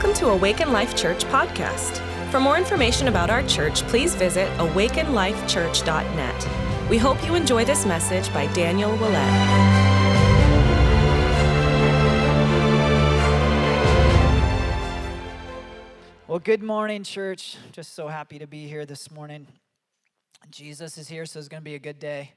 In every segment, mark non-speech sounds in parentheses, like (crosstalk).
Welcome to Awaken Life Church podcast. For more information about our church, please visit awakenlifechurch.net. We hope you enjoy this message by Daniel Willett. Well, good morning, church. Just so happy to be here this morning. Jesus is here, so it's going to be a good day.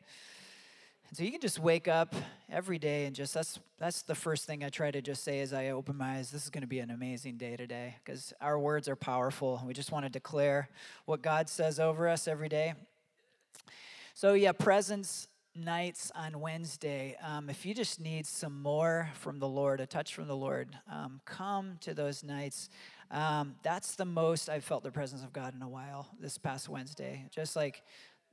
And so you can just wake up every day and just that's that's the first thing I try to just say as I open my eyes. This is going to be an amazing day today because our words are powerful. We just want to declare what God says over us every day. So yeah, presence nights on Wednesday. Um, if you just need some more from the Lord, a touch from the Lord, um, come to those nights. Um, that's the most I've felt the presence of God in a while this past Wednesday. Just like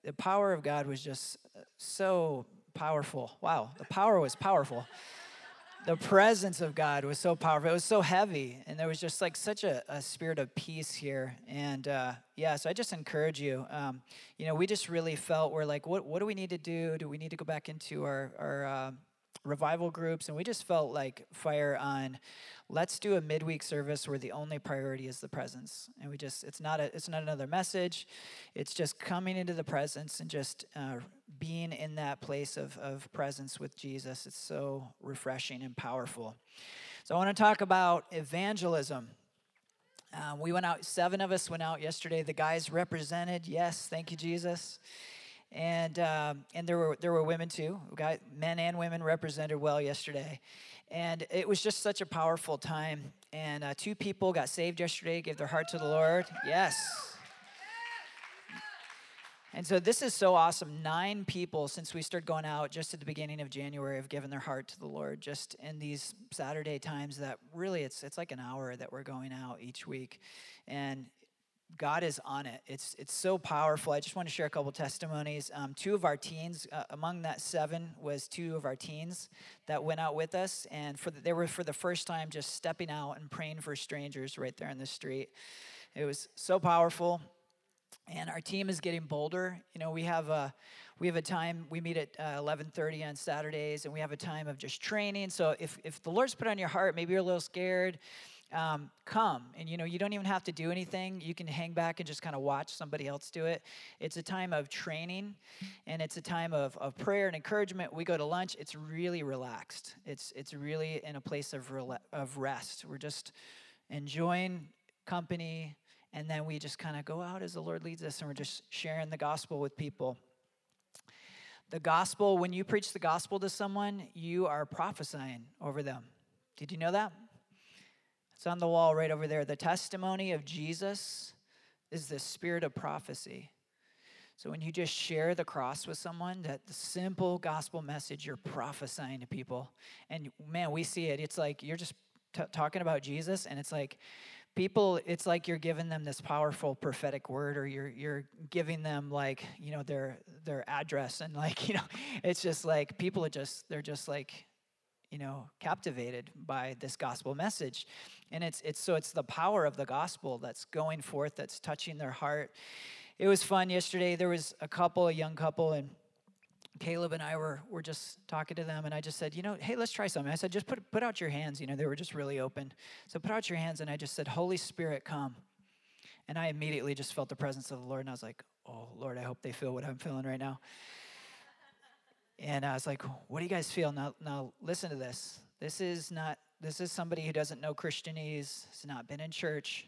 the power of God was just so powerful. Wow, the power was powerful. the presence of God was so powerful. It was so heavy, and there was just like such a, a spirit of peace here. And uh, yeah, so I just encourage you. Um, you know, we just really felt we're like, what what do we need to do? Do we need to go back into our our uh, revival groups? And we just felt like fire on let's do a midweek service where the only priority is the presence. And we just it's not a it's not another message. It's just coming into the presence and just uh, being in that place of, of presence with jesus. It's so refreshing and powerful. So i want to talk about evangelism. Um, we went out seven of us went out yesterday. The guys represented. Yes thank you jesus and um, and there were there were women too got men and women represented well yesterday and it was just such a powerful time. And uh, two people got saved yesterday, gave their heart to the Lord. Yes. And so this is so awesome. Nine people since we started going out just at the beginning of January have given their heart to the Lord just in these Saturday times that really it's it's like an hour that we're going out each week. And God is on it. It's it's so powerful. I just want to share a couple testimonies. Um, two of our teens, uh, among that seven, was two of our teens that went out with us, and for the, they were for the first time just stepping out and praying for strangers right there in the street. It was so powerful, and our team is getting bolder. You know, we have a we have a time we meet at uh, 11:30 on Saturdays, and we have a time of just training. So if if the Lord's put on your heart, maybe you're a little scared um, come. And you know you don't even have to do anything. You can hang back and just kind of watch somebody else do it. It's a time of training and it's a time of, of prayer and encouragement. We go to lunch. It's really relaxed. It's it's really in a place of, rela- of rest. We're just enjoying company and then we just kind of go out as the lord leads us and we're just sharing the gospel with people. The gospel when you preach the gospel to someone you are prophesying over them. Did you know that it's on the wall right over there. The testimony of Jesus is the spirit of prophecy. So when you just share the cross with someone, that the simple gospel message, you're prophesying to people. And man, we see it. It's like you're just t- talking about Jesus, and it's like people it's like you're giving them this powerful prophetic word or you're you're giving them like you know their their address and like (laughs) you know it's just like people are just they're just like you know captivated by this gospel message. And it's it's so it's the power of the gospel that's going forth that's touching their heart. It was fun yesterday. There was a couple a young couple and caleb and i were were just talking to them and i just said you know hey let's try something. I said just put put out your hands. You know they were just really open. So put out your hands and i just said holy spirit come. And i immediately just felt the presence of the lord and i was like oh lord i hope they feel what i'm feeling right now and I was like, what do you guys feel? Now, now listen to this. This is not, this is somebody who doesn't know Christianese, has not been in church.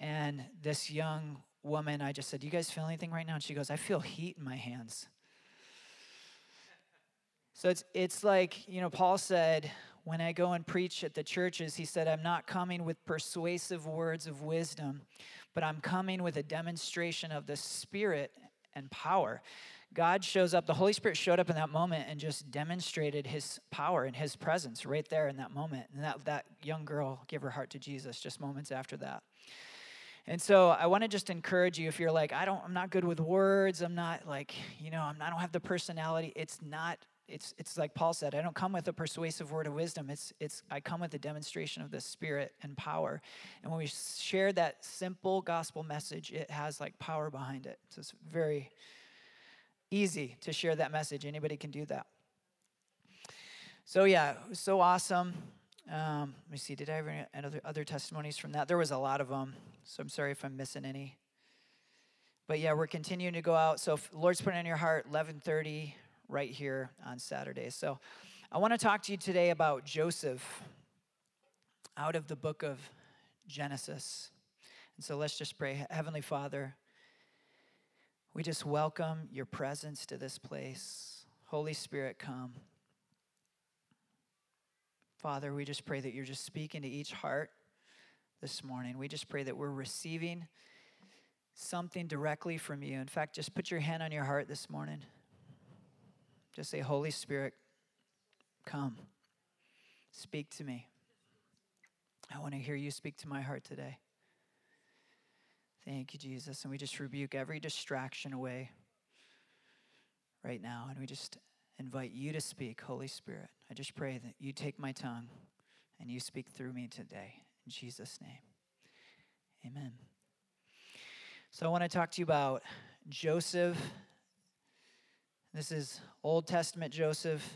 And this young woman, I just said, do you guys feel anything right now? And she goes, I feel heat in my hands. So it's, it's like, you know, Paul said, when I go and preach at the churches, he said, I'm not coming with persuasive words of wisdom, but I'm coming with a demonstration of the Spirit and power. God shows up, the Holy Spirit showed up in that moment and just demonstrated his power and his presence right there in that moment. And that, that young girl gave her heart to Jesus just moments after that. And so I want to just encourage you if you're like, I don't, I'm not good with words, I'm not like, you know, I'm, I don't have the personality. It's not, it's, it's like Paul said, I don't come with a persuasive word of wisdom. It's, it's, I come with a demonstration of the Spirit and power. And when we share that simple gospel message, it has like power behind it. So it's very, easy to share that message. Anybody can do that. So, yeah, it was so awesome. Um, let me see. Did I have any other, other testimonies from that? There was a lot of them, so I'm sorry if I'm missing any. But yeah, we're continuing to go out. So Lord's putting on your heart, 11:30 right here on Saturday. So I want to talk to you today about Joseph out of the book of Genesis. And so let's just pray. Heavenly Father, we just welcome your presence to this place. Holy Spirit, come. Father, we just pray that you're just speaking to each heart this morning. We just pray that we're receiving something directly from you. In fact, just put your hand on your heart this morning. Just say, Holy Spirit, come. Speak to me. I want to hear you speak to my heart today. Thank you, Jesus. And we just rebuke every distraction away right now. And we just invite you to speak, Holy Spirit. I just pray that you take my tongue and you speak through me today. In Jesus' name. Amen. So I want to talk to you about Joseph. This is Old Testament Joseph,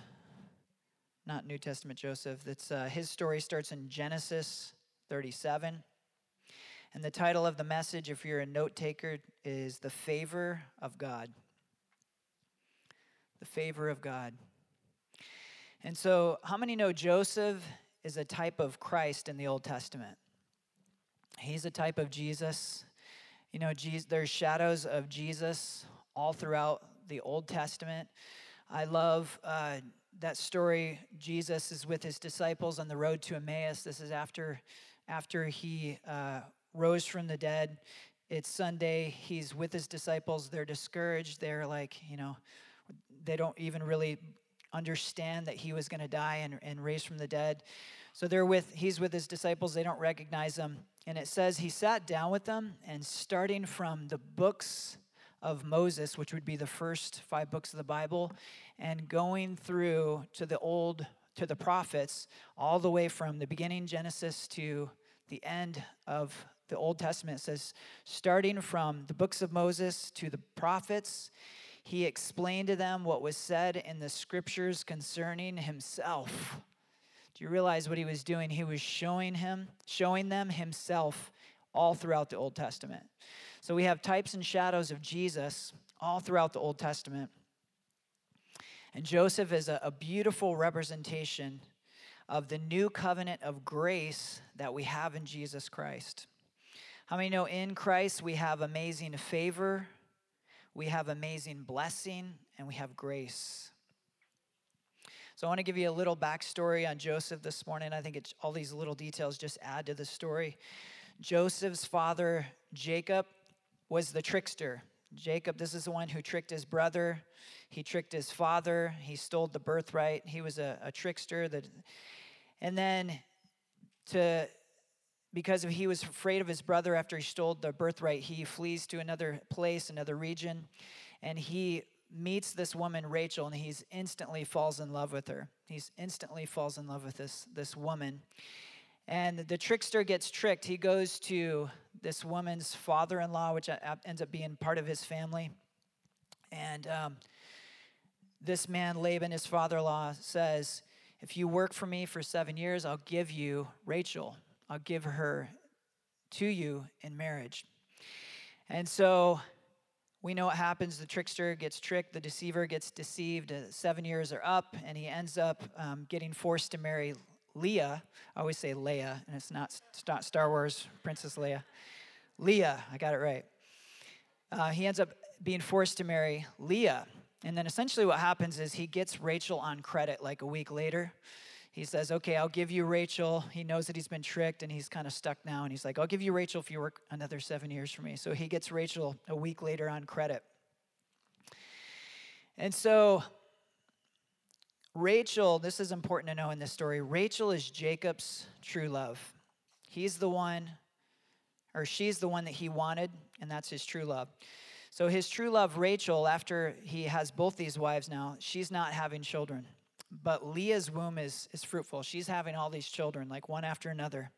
not New Testament Joseph. That's, uh, his story starts in Genesis 37. And the title of the message, if you're a note taker, is The Favor of God. The Favor of God. And so, how many know Joseph is a type of Christ in the Old Testament? He's a type of Jesus. You know, Jesus, there's shadows of Jesus all throughout the Old Testament. I love uh, that story. Jesus is with his disciples on the road to Emmaus. This is after, after he uh, rose from the dead. It's Sunday. He's with his disciples. They're discouraged. They're like, you know, they don't even really understand that he was going to die and, and raise from the dead. So they're with, he's with his disciples. They don't recognize him. And it says he sat down with them and starting from the books of Moses, which would be the first five books of the Bible, and going through to the old, to the prophets, all the way from the beginning Genesis to the end of the Old Testament. Says, starting from the books of Moses to the prophets, he explained to them what was said in the scriptures concerning himself. Do you realize what he was doing? He was showing him, showing them himself all throughout the Old Testament. So we have types and shadows of Jesus all throughout the Old Testament. And Joseph is a, a beautiful representation of the new covenant of grace that we have in Jesus Christ. How many know in Christ we have amazing favor, we have amazing blessing, and we have grace. So I want to give you a little backstory on Joseph this morning. I think it's, all these little details just add to the story. Joseph's father, Jacob, was the trickster. Jacob, this is the one who tricked his brother. He tricked his father. He stole the birthright. He was a, a trickster. That, and then to because he was afraid of his brother after he stole the birthright, he flees to another place, another region, and he meets this woman, Rachel, and he's instantly falls in love with her. He's instantly falls in love with this, this woman. And the trickster gets tricked. He goes to this woman's father in law, which ends up being part of his family. And um, this man, Laban, his father in law, says, If you work for me for seven years, I'll give you Rachel. I'll give her to you in marriage. And so we know what happens. The trickster gets tricked, the deceiver gets deceived. Uh, seven years are up, and he ends up um, getting forced to marry Leah. I always say Leia, and it's not, it's not Star Wars Princess Leia. Leah, I got it right. Uh, he ends up being forced to marry Leah. And then essentially what happens is he gets Rachel on credit like a week later he says, Okay, I'll give you Rachel. He knows that he's been tricked and he's kind of stuck now. And he's like, I'll give you Rachel if you work another seven years for me. So he gets Rachel a week later on credit. And so, Rachel, this is important to know in this story Rachel is Jacob's true love. He's the one, or she's the one that he wanted, and that's his true love. So, his true love, Rachel, after he has both these wives now, she's not having children. But Leah's womb is, is fruitful. She's having all these children, like one after another.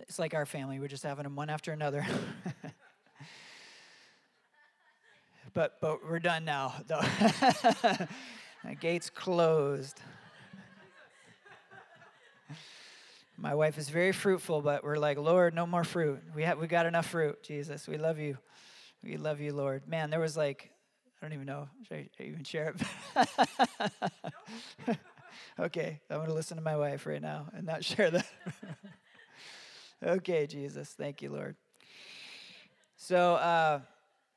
It's like our family, we're just having them one after another. (laughs) but, but we're done now, though. (laughs) the gate's closed. My wife is very fruitful, but we're like, Lord, no more fruit. We have we got enough fruit, Jesus. We love you. We love you, Lord. Man, there was like, I don't even know. Should I even share it? (laughs) okay, I'm going to listen to my wife right now and not share that. (laughs) okay, Jesus. Thank you, Lord. So, uh,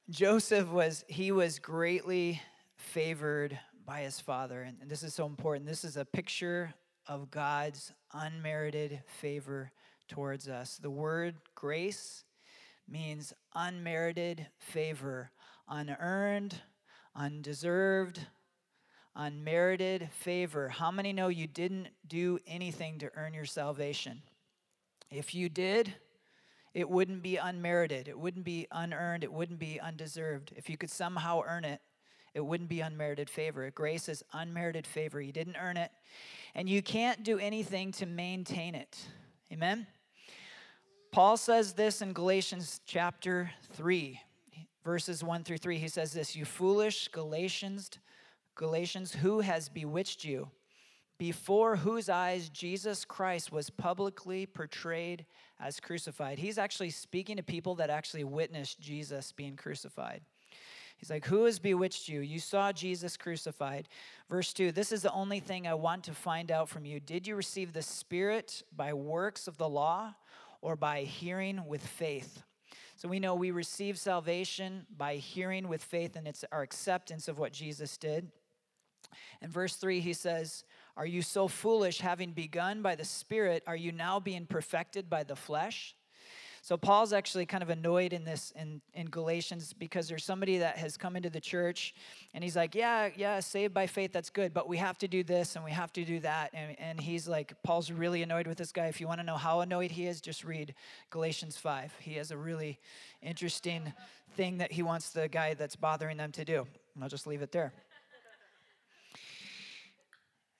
Joseph was, he was greatly favored by his father. And, and this is so important. This is a picture of God's unmerited favor towards us. The word grace means unmerited favor, unearned, undeserved, unmerited favor. How many know you didn't do anything to earn your salvation? If you did, it wouldn't be unmerited, it wouldn't be unearned, it wouldn't be undeserved. If you could somehow earn it, it wouldn't be unmerited favor. Grace is unmerited favor. You didn't earn it, and you can't do anything to maintain it. Amen? Paul says this in Galatians chapter 3, verses 1 through 3. He says this You foolish Galatians, Galatians, who has bewitched you? Before whose eyes Jesus Christ was publicly portrayed as crucified. He's actually speaking to people that actually witnessed Jesus being crucified. He's like, Who has bewitched you? You saw Jesus crucified. Verse 2 This is the only thing I want to find out from you. Did you receive the Spirit by works of the law or by hearing with faith? So we know we receive salvation by hearing with faith, and it's our acceptance of what Jesus did. In verse 3, he says, Are you so foolish, having begun by the Spirit, are you now being perfected by the flesh? So Paul's actually kind of annoyed in this in, in Galatians because there's somebody that has come into the church and he's like, Yeah, yeah, saved by faith, that's good, but we have to do this and we have to do that. And, and he's like, Paul's really annoyed with this guy. If you want to know how annoyed he is, just read Galatians 5. He has a really interesting thing that he wants the guy that's bothering them to do. And I'll just leave it there.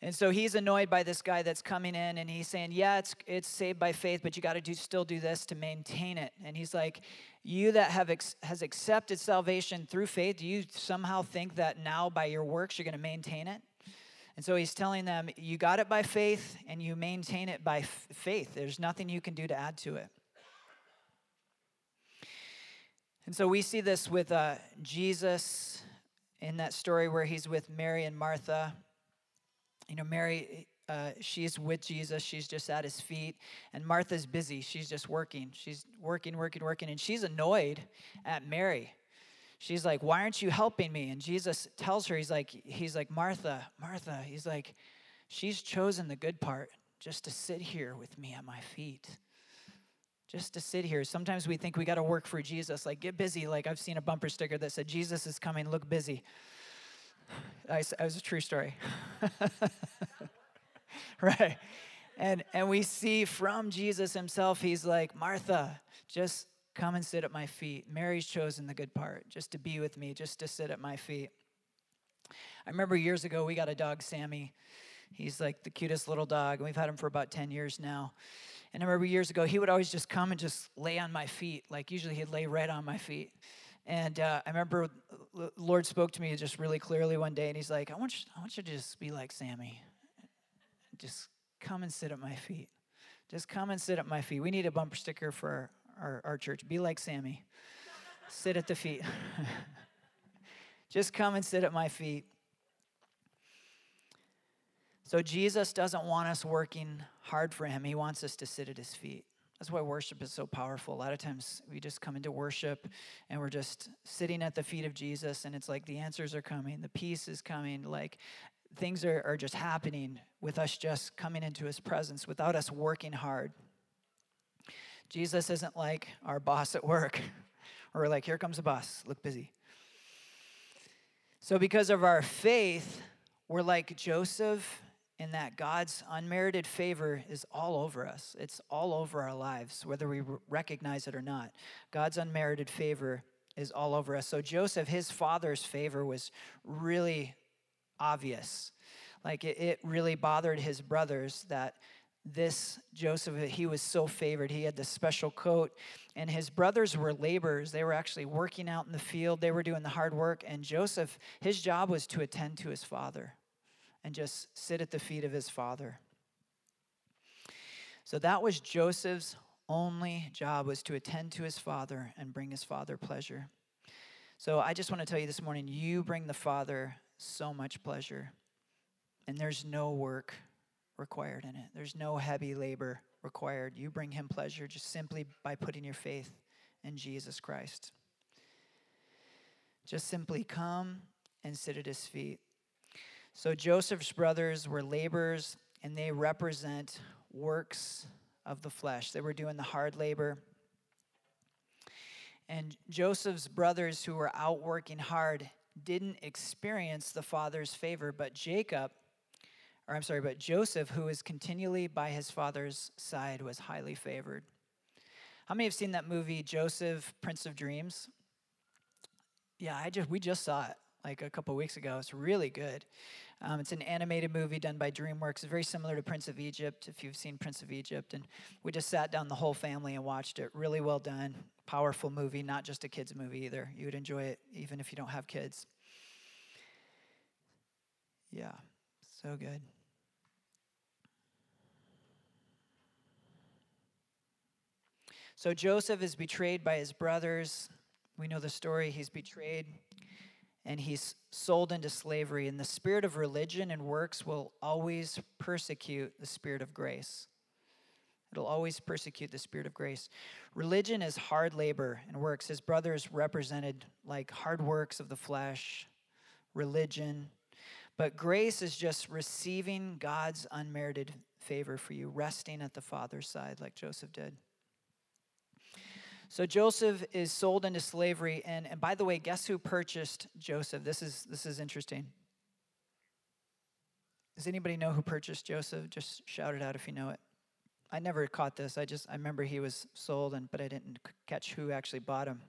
And so he's annoyed by this guy that's coming in and he's saying, Yeah, it's, it's saved by faith, but you got to do, still do this to maintain it. And he's like, You that have ex- has accepted salvation through faith, do you somehow think that now by your works you're going to maintain it? And so he's telling them, You got it by faith and you maintain it by f- faith. There's nothing you can do to add to it. And so we see this with uh, Jesus in that story where he's with Mary and Martha you know, Mary, uh, she's with Jesus. She's just at his feet. And Martha's busy. She's just working. She's working, working, working. And she's annoyed at Mary. She's like, Why aren't you helping me? And Jesus tells her, He's like, He's like, Martha, Martha. He's like, She's chosen the good part just to sit here with me at my feet. Just to sit here. Sometimes we think we got to work for Jesus. Like, get busy. Like, I've seen a bumper sticker that said, Jesus is coming, look busy. I, I was a true story. (laughs) (laughs) right. And, and we see from Jesus himself, he's like, Martha, just come and sit at my feet. Mary's chosen the good part, just to be with me, just to sit at my feet. I remember years ago, we got a dog, Sammy. He's like the cutest little dog, and we've had him for about 10 years now. And I remember years ago, he would always just come and just lay on my feet. Like, usually he'd lay right on my feet. And uh, I remember the Lord spoke to me just really clearly one day, and He's like, I want, you, I want you to just be like Sammy. Just come and sit at my feet. Just come and sit at my feet. We need a bumper sticker for our, our, our church. Be like Sammy. sit at the feet. (laughs) just come and sit at my feet. So Jesus doesn't want us working hard for him. He wants us to sit at his feet. That's why worship is so powerful. A lot of times we just come into worship and we're just sitting at the feet of Jesus, and it's like the answers are coming, the peace is coming, like things are, are just happening with us just coming into his presence without us working hard. Jesus isn't like our boss at work, (laughs) or like, here comes a boss, look busy. So, because of our faith, we're like Joseph in that God's unmerited favor is all over us. It's all over our lives, whether we recognize it or not. God's unmerited favor is all over us. So, Joseph, his father's favor was really obvious. Like, it, it really bothered his brothers that this Joseph, he was so favored. He had this special coat, and his brothers were laborers. They were actually working out in the field, they were doing the hard work. And Joseph, his job was to attend to his father and just sit at the feet of his father. So that was Joseph's only job was to attend to his father and bring his father pleasure. So I just want to tell you this morning, you bring the father so much pleasure. And there's no work required in it. There's no heavy labor required. You bring him pleasure just simply by putting your faith in Jesus Christ. Just simply come and sit at his feet. So Joseph's brothers were laborers and they represent works of the flesh. They were doing the hard labor. And Joseph's brothers, who were out working hard, didn't experience the father's favor, but Jacob, or I'm sorry, but Joseph, who was continually by his father's side, was highly favored. How many have seen that movie, Joseph, Prince of Dreams? Yeah, I just we just saw it like a couple weeks ago. It's really good. Um, it's an animated movie done by DreamWorks. It's very similar to Prince of Egypt, if you've seen Prince of Egypt. And we just sat down the whole family and watched it. Really well done. Powerful movie, not just a kids' movie either. You would enjoy it even if you don't have kids. Yeah, so good. So Joseph is betrayed by his brothers. We know the story. He's betrayed and he's sold into slavery. And the spirit of religion and works will always persecute the spirit of grace. It'll always persecute the spirit of grace. Religion is hard labor and works. His brothers represented like hard works of the flesh, religion. But grace is just receiving God's unmerited favor for you, resting at the Father's side like Joseph did. So Joseph is sold into slavery, and, and by the way, guess who purchased Joseph? This is this is interesting. Does anybody know who purchased Joseph? Just shout it out if you know it. I never caught this. I just I remember he was sold, and but I didn't catch who actually bought him.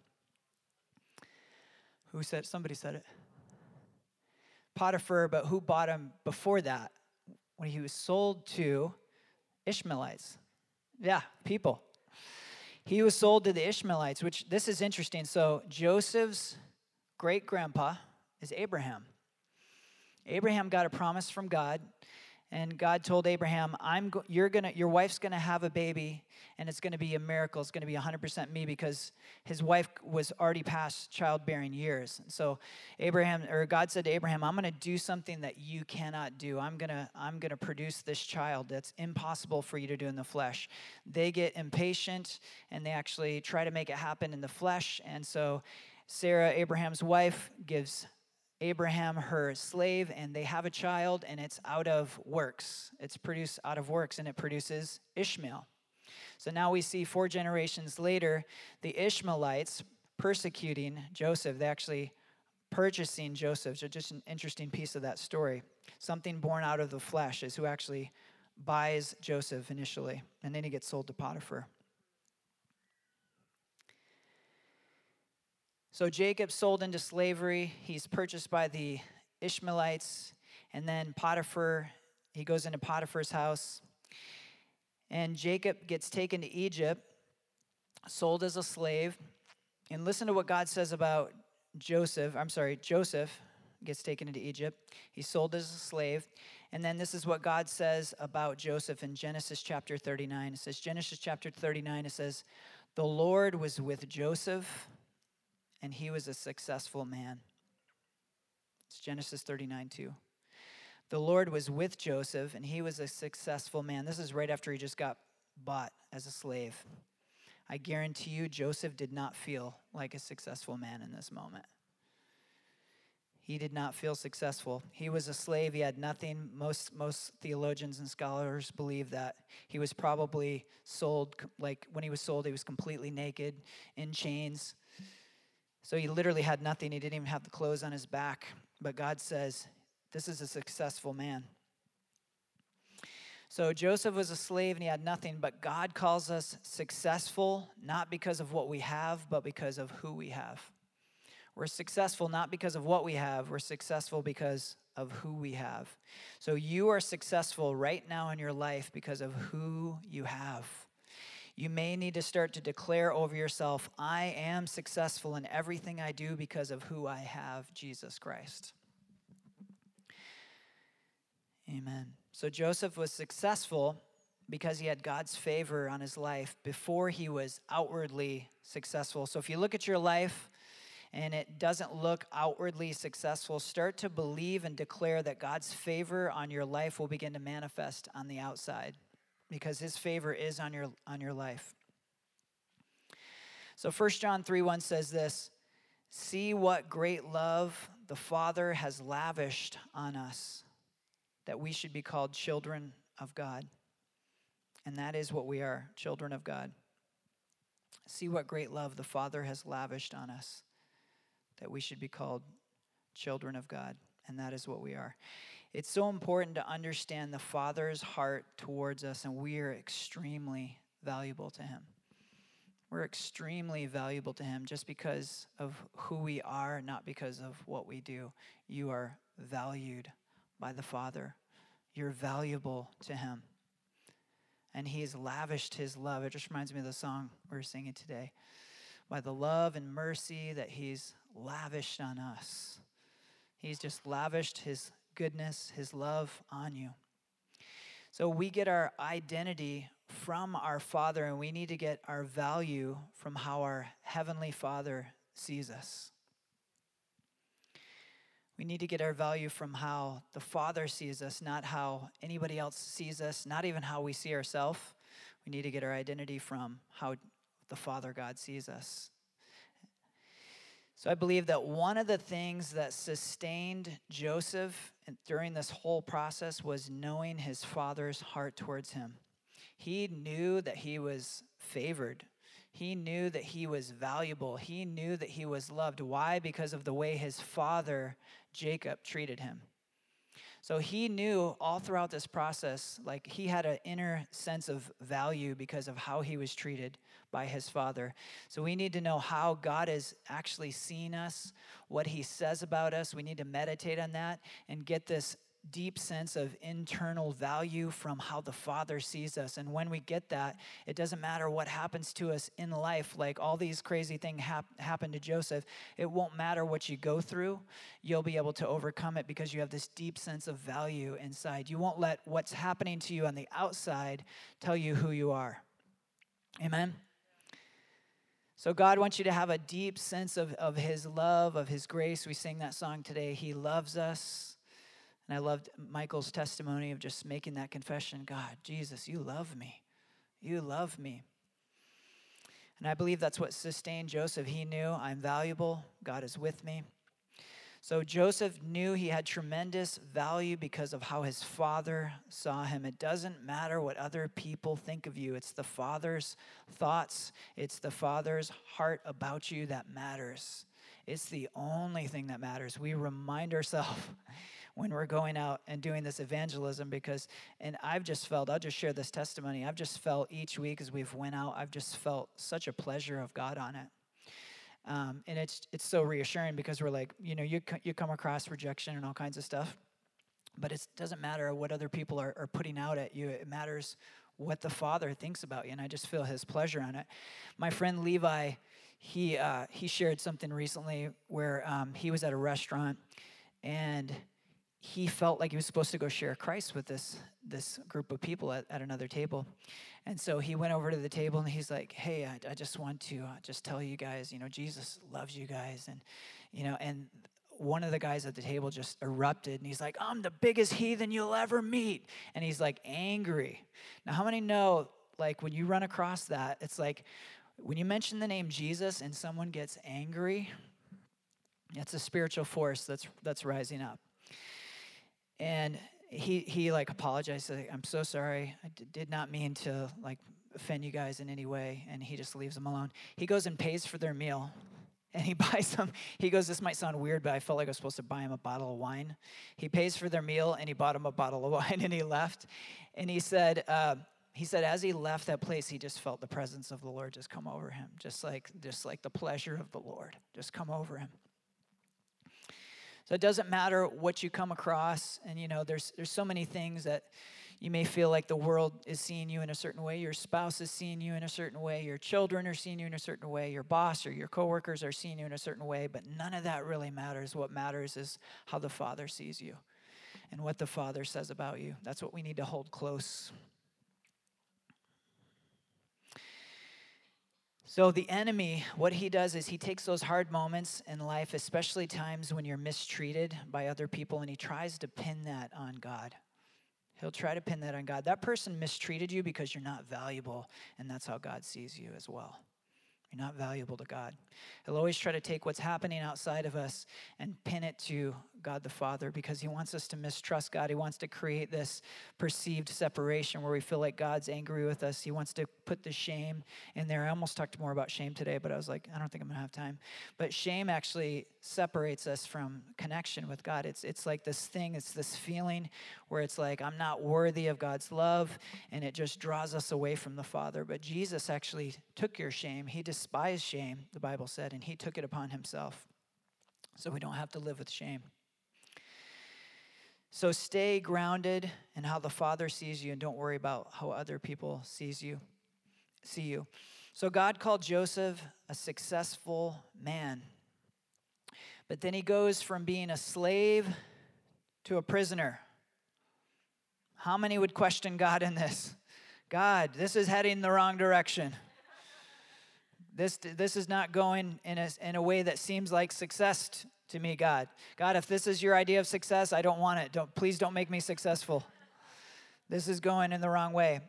Who said? Somebody said it. Potiphar, but who bought him before that? When he was sold to Ishmaelites. Yeah, people. He was sold to the Ishmaelites, which this is interesting. So Joseph's great grandpa is Abraham. Abraham got a promise from God and God told Abraham, "I'm go- you're gonna your wife's gonna have a baby, and it's gonna be a miracle. It's gonna be 100% me because his wife was already past childbearing years. And So Abraham or God said to Abraham, "I'm gonna do something that you cannot do. I'm gonna I'm gonna produce this child that's impossible for you to do in the flesh." They get impatient and they actually try to make it happen in the flesh, and so Sarah, Abraham's wife, gives Abraham her slave, and they have a child, and it's out of works. It's produced out of works, and it produces Ishmael. So now we see four generations later, the Ishmaelites persecuting Joseph. They actually purchasing Joseph. So just an interesting piece of that story. Something born out of the flesh is who actually buys Joseph initially, and then he gets sold to Potiphar. So Jacob sold into slavery. He's purchased by the Ishmaelites. And then Potiphar, he goes into Potiphar's house. And Jacob gets taken to Egypt, sold as a slave. And listen to what God says about Joseph. I'm sorry, Joseph gets taken into Egypt. He's sold as a slave. And then this is what God says about Joseph in Genesis chapter 39. It says, Genesis chapter 39, it says, The Lord was with Joseph and he was a successful man. It's Genesis 39 2. The Lord was with Joseph, and he was a successful man. This is right after he just got bought as a slave. I guarantee you, Joseph did not feel like a successful man in this moment. He did not feel successful. He was a slave. He had nothing. Most, most theologians and scholars believe that he was probably sold, like when he was sold, he was completely naked, in chains. So he literally had nothing. He didn't even have the clothes on his back. But God says, This is a successful man. So Joseph was a slave and he had nothing, but God calls us successful not because of what we have, but because of who we have. We're successful not because of what we have, we're successful because of who we have. So you are successful right now in your life because of who you have you may need to start to declare over yourself I am successful in everything I do because of who I have, Jesus Christ. Amen. So Joseph was successful because he had God's favor on his life before he was outwardly successful. So if you look at your life and it doesn't look outwardly successful, start to believe and declare that God's favor on your life will begin to manifest on the outside because his favor is on your on your life. So 1 John 3 1 says this See what great love the Father has lavished on us, that we should be called children of God. And that is what we are, children of God. See what great love the Father has lavished on us, that we should be called children of God. And that is what we are. It's so important to understand the Father's heart towards us, and we are extremely valuable to Him. We're extremely valuable to Him just because of who we are, not because of what we do. You are valued by the Father, you're valuable to Him and he's lavished his love. It just reminds me of the song we are singing today. By the love and mercy that he's lavished on us, he's just lavished his goodness, his love on you. So we get our identity from our Father, and we need to get our value from how our Heavenly Father sees us. We need to get our value from how the Father sees us, not how anybody else sees us, not even how we see ourselves. We need to get our identity from how the Father God sees us. So I believe that one of the things that sustained Joseph during this whole process was knowing his father's heart towards him. He knew that he was favored he knew that he was valuable. He knew that he was loved. Why? Because of the way his father, Jacob, treated him. So he knew all throughout this process, like he had an inner sense of value because of how he was treated by his father. So we need to know how God is actually seeing us, what he says about us. We need to meditate on that and get this deep sense of internal value from how the Father sees us. And when we get that, it doesn't matter what happens to us in life, like all these crazy things hap- to Joseph. It won't matter what you go through, you'll be able to overcome it because you have this deep sense of value inside. You won't let what's happening to you on the outside tell you who you are. Amen? So, God wants you to have a deep sense of, of His love, of His grace. We sing that song today. He loves us. And I loved Michael's testimony of just making that confession God, Jesus, you love me. You love me. And I believe that's what sustained Joseph. He knew I'm valuable, God is with me. So Joseph knew he had tremendous value because of how his father saw him. It doesn't matter what other people think of you, it's the father's thoughts, it's the father's heart about you that matters. It's the only thing that matters. We remind ourselves (laughs) when we're going out and doing this evangelism because and I've just felt I'll just share this testimony. I've just felt each week as we've went out, I've just felt such a pleasure of God on it. Um, and it's it's so reassuring because we're like, you know, you you come across rejection and all kinds of stuff, but it doesn't matter what other people are, are putting out at you. It matters what the Father thinks about you, and I just feel His pleasure on it. My friend Levi, he uh, he shared something recently where um, he was at a restaurant, and he felt like he was supposed to go share Christ with this this group of people at, at another table. And so he went over to the table and he's like, "Hey, I, I just want to uh, just tell you guys, you know, Jesus loves you guys." And you know, and one of the guys at the table just erupted and he's like, "I'm the biggest heathen you'll ever meet." And he's like angry. Now, how many know like when you run across that, it's like when you mention the name Jesus and someone gets angry, it's a spiritual force that's that's rising up and he he like apologized like, i'm so sorry. I d- did not mean to like offend you guys in any way. And he just leaves them alone. He goes and pays for their meal. (laughs) And he (laughs) buys them. He goes this might sound weird but i felt like i was supposed to buy him a bottle of wine. He pays for their meal and he bought him a bottle of (laughs) wine and he left. And he said uh, he said as he left that place he just felt the presence of the lord just come over him. Just like just like the pleasure of the lord just come over him so it doesn't matter what you come across. And, you know, there's, there's so many things that you may feel like the world is seeing you in a certain way. Your spouse is seeing you in a certain way. Your children are seeing you in a certain way. Your boss or your coworkers are seeing you in a certain way. But none of that really matters. What matters is how the Father sees you and what the Father says about you. That's what we need to hold close. So, the enemy, what he does is he takes those hard moments in life, especially times when you're mistreated by other people, and he tries to pin that on God. He'll try to pin that on God. That person mistreated you because you're not valuable, and that's how God sees you as well. You're not valuable to God. He'll always try to take what's happening outside of us and pin it to God the Father because he wants us to mistrust God. He wants to create this perceived separation where we feel like God's angry with us. He wants to put the shame in there. I almost talked more about shame today, but I was like, I don't think I'm going to have time. But shame actually separates us from connection with God. It's, it's like this thing, it's this feeling where it's like, I'm not worthy of God's love, and it just draws us away from the Father. But Jesus actually took your shame. He despised shame, the Bible said, and he took it upon himself. So we don't have to live with shame. So stay grounded in how the Father sees you and don't worry about how other people sees you, see you. So God called Joseph a successful man. But then he goes from being a slave to a prisoner. How many would question God in this? God, this is heading the wrong direction. This, this is not going in a, in a way that seems like success to me, God. God, if this is your idea of success, I don't want it. Don't, please don't make me successful. This is going in the wrong way.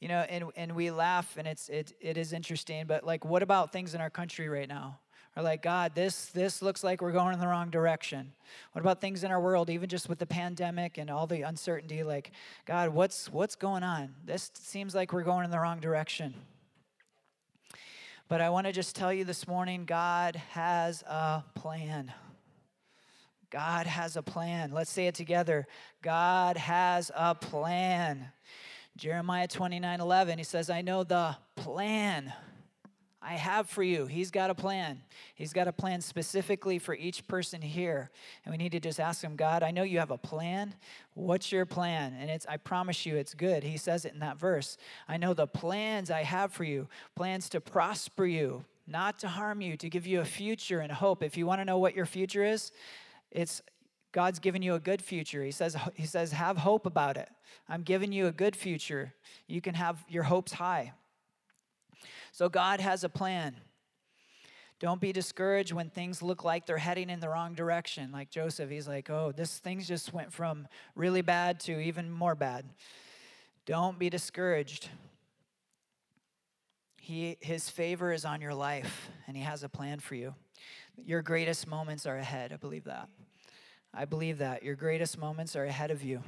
You know, and, and we laugh and it's it, it is interesting, but like what about things in our country right now? Or like, God, this this looks like we're going in the wrong direction. What about things in our world, even just with the pandemic and all the uncertainty? Like, God, what's what's going on? This seems like we're going in the wrong direction. But I want to just tell you this morning God has a plan. God has a plan. Let's say it together. God has a plan. Jeremiah 29 11, he says, I know the plan I have for you. He's got a plan. He's got a plan specifically for each person here. And we need to just ask him, God, I know you have a plan. What's your plan? And it's I promise you it's good. He says it in that verse. I know the plans I have for you, plans to prosper you, not to harm you, to give you a future and hope. If you want to know what your future is, it's God's given you a good future. He says, he says, have hope about it. I'm giving you a good future. You can have your hopes high. So God has a plan. Don't be discouraged when things look like they're heading in the wrong direction. Like Joseph, he's like, oh, this things just went from really bad to even more bad. Don't be discouraged. He, his favor is on your life, and he has a plan for you. Your greatest moments are ahead. I believe that. I believe that. Your greatest moments are ahead of you.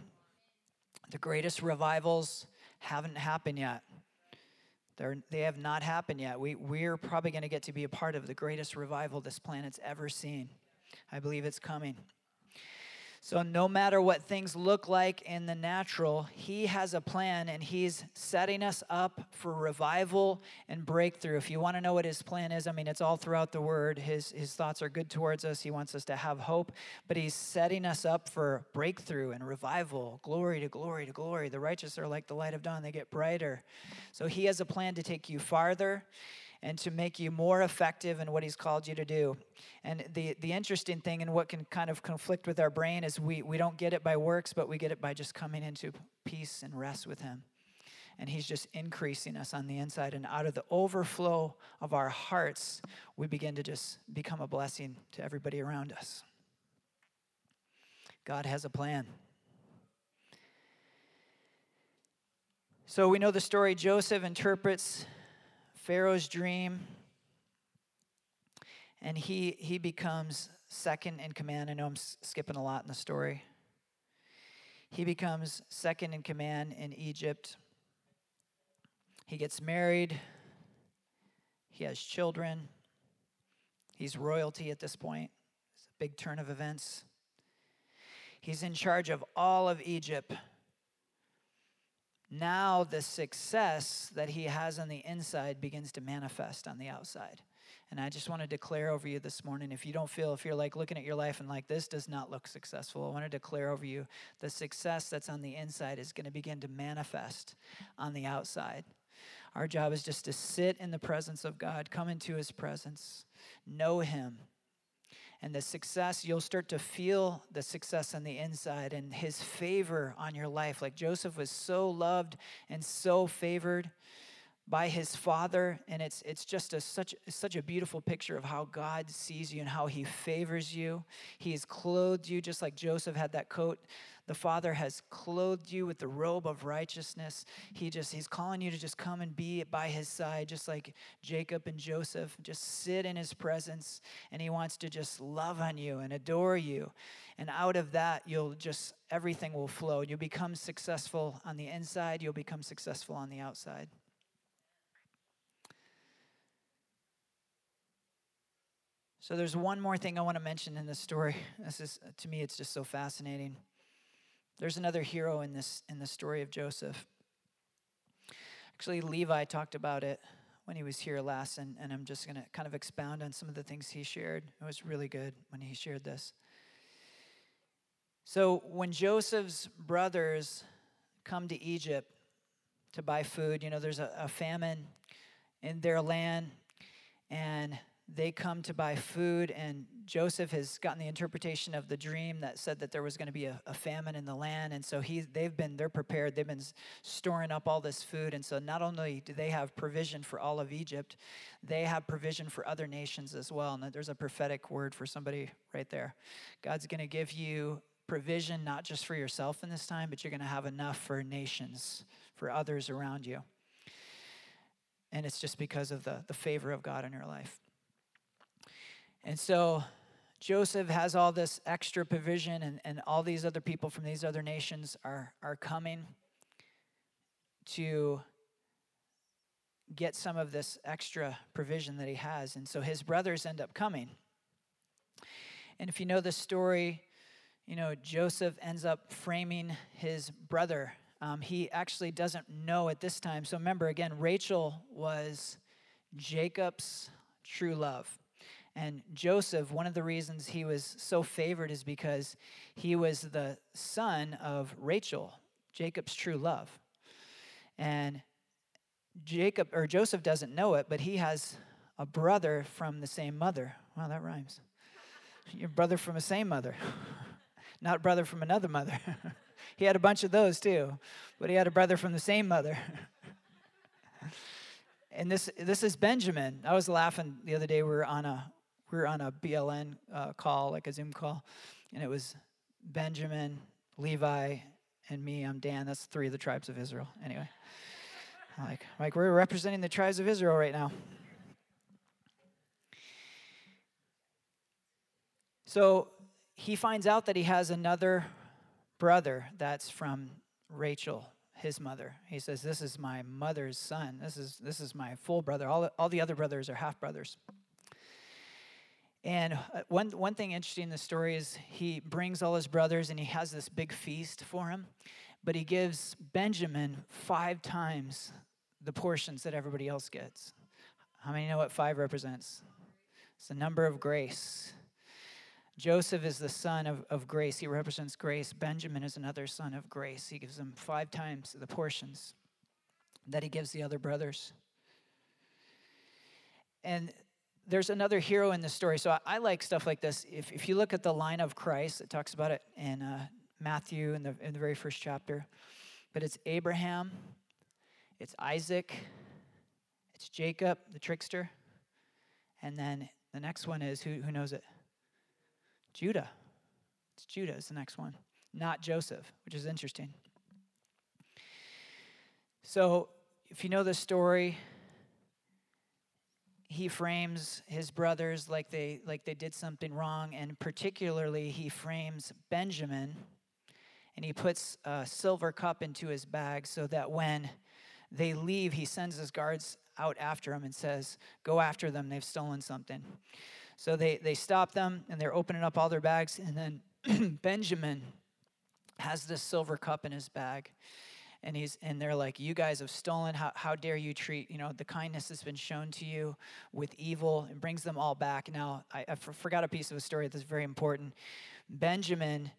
The greatest revivals haven't happened yet. They're, they have not happened yet. We, we're probably going to get to be a part of the greatest revival this planet's ever seen. I believe it's coming. So, no matter what things look like in the natural, He has a plan and He's setting us up for revival and breakthrough. If you want to know what His plan is, I mean, it's all throughout the Word. His, his thoughts are good towards us. He wants us to have hope, but He's setting us up for breakthrough and revival, glory to glory to glory. The righteous are like the light of dawn, they get brighter. So, He has a plan to take you farther and to make you more effective in what he's called you to do. And the, the interesting thing and what can kind of conflict with our brain is we, we don't get it by works, but we get it by just coming into peace and rest with him. And he's just increasing us on the inside. And out of the overflow of our hearts, we begin to just become a blessing to everybody around us. God has a plan. So we know the story Joseph interprets Pharaoh's dream, and he, he becomes second in command. I know I'm skipping a lot in the story. He becomes second in command in Egypt. He gets married, he has children, he's royalty at this point. It's a big turn of events. He's in charge of all of Egypt now the success that he has on the inside begins to manifest on the outside. And I just want to declare over you this morning if you don't feel, if you're like looking at your life and like this does not look successful, I want to declare over you the success that's on the inside is going to begin to manifest on the outside. Our job is just to sit in the presence of God, come into his presence, know him, and the success, you'll start to feel the success on the inside and his favor on your life. Like Joseph was so loved and so favored by his father and it's it's just a, such such a beautiful picture of how God sees you and how he favors you. He has clothed you just like Joseph had that coat. The father has clothed you with the robe of righteousness. He just he's calling you to just come and be by his side just like Jacob and Joseph. Just sit in his presence and he wants to just love on you and adore you. And out of that you'll just everything will flow. You'll become successful on the inside, you'll become successful on the outside. So there's one more thing I want to mention in this story. (laughs) This is to me it's just so fascinating. There's another hero in this in the story of Joseph. Actually, Levi talked about it when he was here last, and, and I'm just going to kind of expound on some of the things he shared. It was really good when he shared this. So, when Joseph's brothers come to Egypt to buy food, you know, there's a, a famine in their land, and they come to buy food, and Joseph has gotten the interpretation of the dream that said that there was going to be a, a, famine in the land, and so he they've been they're prepared. They've been storing up all this food, and so not only do they have provision for all of Egypt, they have provision for other nations as well. And there's a prophetic word for somebody right there. God's going to give you provision not just for yourself in this time, but you're going to have enough for nations, for others around you. And it's just because of the, the favor of God in your life. And so Joseph has all this extra provision, and, and all these other people from these other nations are, are coming to get some of this extra provision that he has. And so his brothers end up coming. And if you know the story, you know, Joseph ends up framing his brother. Um, he actually doesn't know at this time. So remember, again, Rachel was Jacob's true love. And Joseph, one of the reasons he was so favored is because he was the son of Rachel, Jacob's true love. And Jacob or Joseph doesn't know it, but he has a brother from the same mother. Wow, that rhymes. Your brother from the same mother, (laughs) not brother from another mother. (laughs) he had a bunch of those too, but he had a brother from the same mother. (laughs) and this this is Benjamin. I was laughing the other day. We were on a we were on a BLN uh, call, like a Zoom call, and it was Benjamin, Levi, and me. I'm Dan. That's three of the tribes of Israel. Anyway, like, like we're representing the tribes of Israel right now. So he finds out that he has another brother that's from Rachel, his mother. He says, "This is my mother's son. This is this is my full brother. All all the other brothers are half brothers." And uh, one, one thing interesting in the story is he brings all his brothers and he has this big feast for him, but he gives Benjamin five times the portions that everybody else gets. How many know what five represents? It's the number of grace. Joseph is the son of, of grace. He represents grace. Benjamin is another son of grace. He gives him five times the portions that he gives the other brothers. And there's another hero in the story. So I, I, like stuff like this. If, if you look at the line of Christ, it talks about it in uh, Matthew in the, in the very first chapter. But it's Abraham, it's Isaac, it's Jacob, the trickster. And then the next one is who, who knows it? Judah. It's Judah is the next one, not Joseph, which is interesting. So if you know the story, he frames his brothers like they like they did something wrong and particularly he frames benjamin and he puts a silver cup into his bag so that when they leave he sends his guards out after him and says go after them they've stolen something. So they they stop them and they're opening up all their bags and then (clears throat) benjamin has this silver cup in his bag and he's and they're like you guys have stolen. How, how dare you treat you know the kindness that's been shown to you with evil and brings them all back. Now i, I forgot a piece of a story that's very important. Benjamin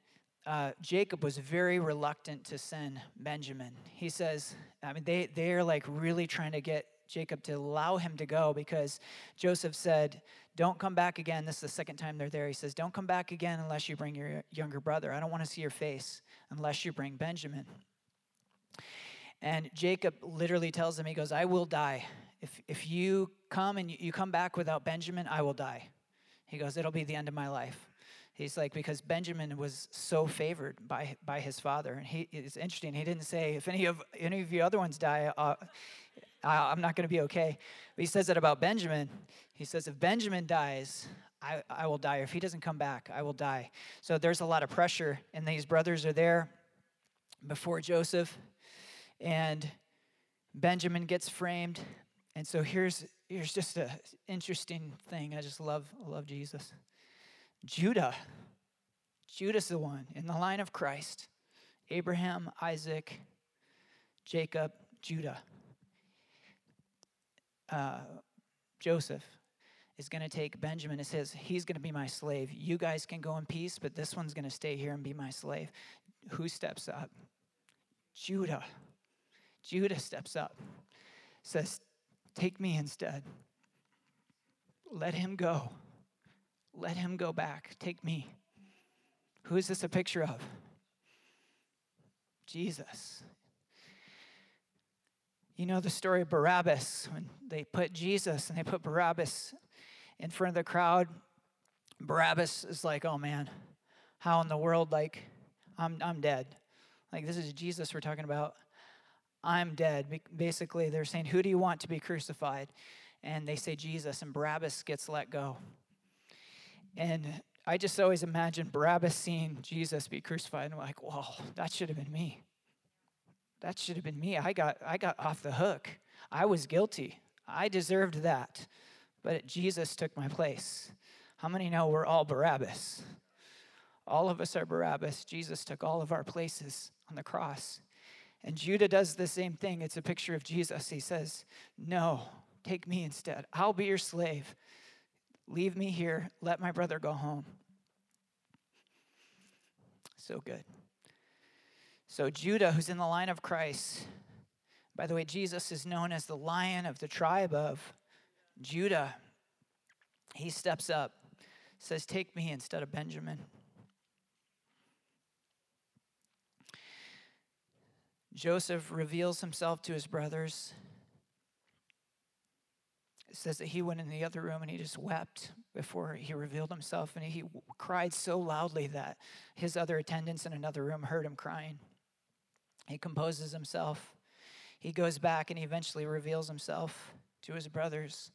uh, jacob was very reluctant to send benjamin. He says i mean they they're like really trying to get jacob to allow him to go because joseph said don't come back again. This is the second time they're there. He says don't come back again unless you bring your younger brother. I don't want to see your face unless you bring benjamin And Jacob literally tells him, he goes, I will die. If, if you come and you come back without Benjamin, I will die. He goes, It'll be the end of my life. He's like, because Benjamin was so favored by, by his father. And he, it's interesting, he didn't say, if any of, any of you other ones die, uh, I'm not going to be okay. But he says that about Benjamin. He says, if Benjamin dies, I, I will die. Or if he doesn't come back, I will die. So there's a lot of pressure. And these brothers are there before Joseph. And Benjamin gets framed. And so here's, here's just an interesting thing. I just love, love Jesus. Judah. Judah's the one in the line of Christ. Abraham, Isaac, Jacob, Judah. Uh, Joseph is going to take Benjamin. It says, He's going to be my slave. You guys can go in peace, but this one's going to stay here and be my slave. Who steps up? Judah. Judah steps up, says, Take me instead. Let him go. Let him go back. Take me. Who is this a picture of? Jesus. You know the story of Barabbas when they put Jesus and they put Barabbas in front of the crowd. Barabbas is like, oh man, how in the world, like, I'm, I'm dead. Like, this is Jesus we're talking about. I'm dead. Basically, they're saying, Who do you want to be crucified? And they say Jesus, and Barabbas gets let go. And I just always imagine Barabbas seeing Jesus be crucified and like, whoa, that should have been me. That should have been me. I got, I got off the hook. I was guilty. I deserved that. But Jesus took my place. How many know we're all Barabbas? All of us are Barabbas. Jesus took all of our places on the cross. And Judah does the same thing. It's a picture of Jesus. He says, No, take me instead. I'll be your slave. Leave me here. Let my brother go home. So good. So, Judah, who's in the line of Christ, by the way, Jesus is known as the lion of the tribe of Judah. He steps up, says, Take me instead of Benjamin. Joseph reveals himself to his brothers it says that he went in the other room and he just wept before he revealed himself. And he cried so loudly that his other attendants in another room heard him crying. He composes himself. He goes back and he eventually reveals himself to his brothers.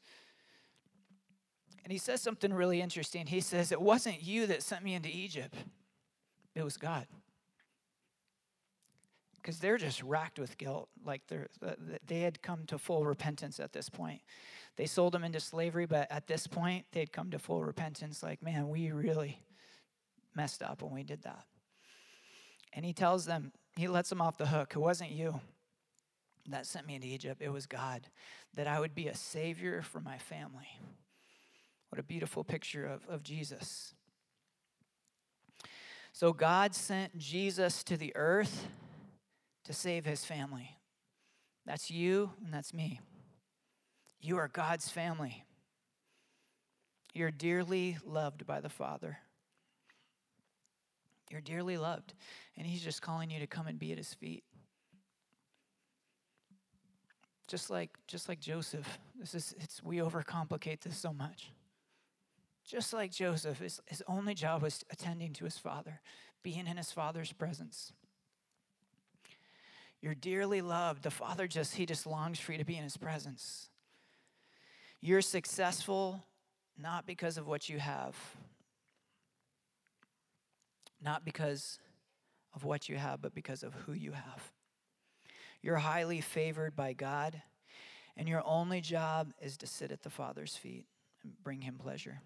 And he says something really interesting. He says, It wasn't you that sent me into Egypt, it was God because they're just racked with guilt. Like they're, uh, they had come to full repentance at this point. They sold them into slavery, but at this point, they'd come to full repentance. Like, man, we really messed up when we did that. And he tells them, he lets them off the hook. It wasn't you that sent me into Egypt, it was God, that I would be a savior for my family. What a beautiful picture of, of Jesus. So God sent Jesus to the earth to save his family. That's you and that's me. You are God's family. You're dearly loved by the Father. You're dearly loved. And he's just calling you to come and be at his feet. Just like just like Joseph. This is it's we overcomplicate this so much. Just like Joseph, his, his only job was attending to his father, being in his father's presence. You're dearly loved. The Father just, He just longs for you to be in His presence. You're successful not because of what you have, not because of what you have, but because of who you have. You're highly favored by God, and your only job is to sit at the Father's feet and bring Him pleasure.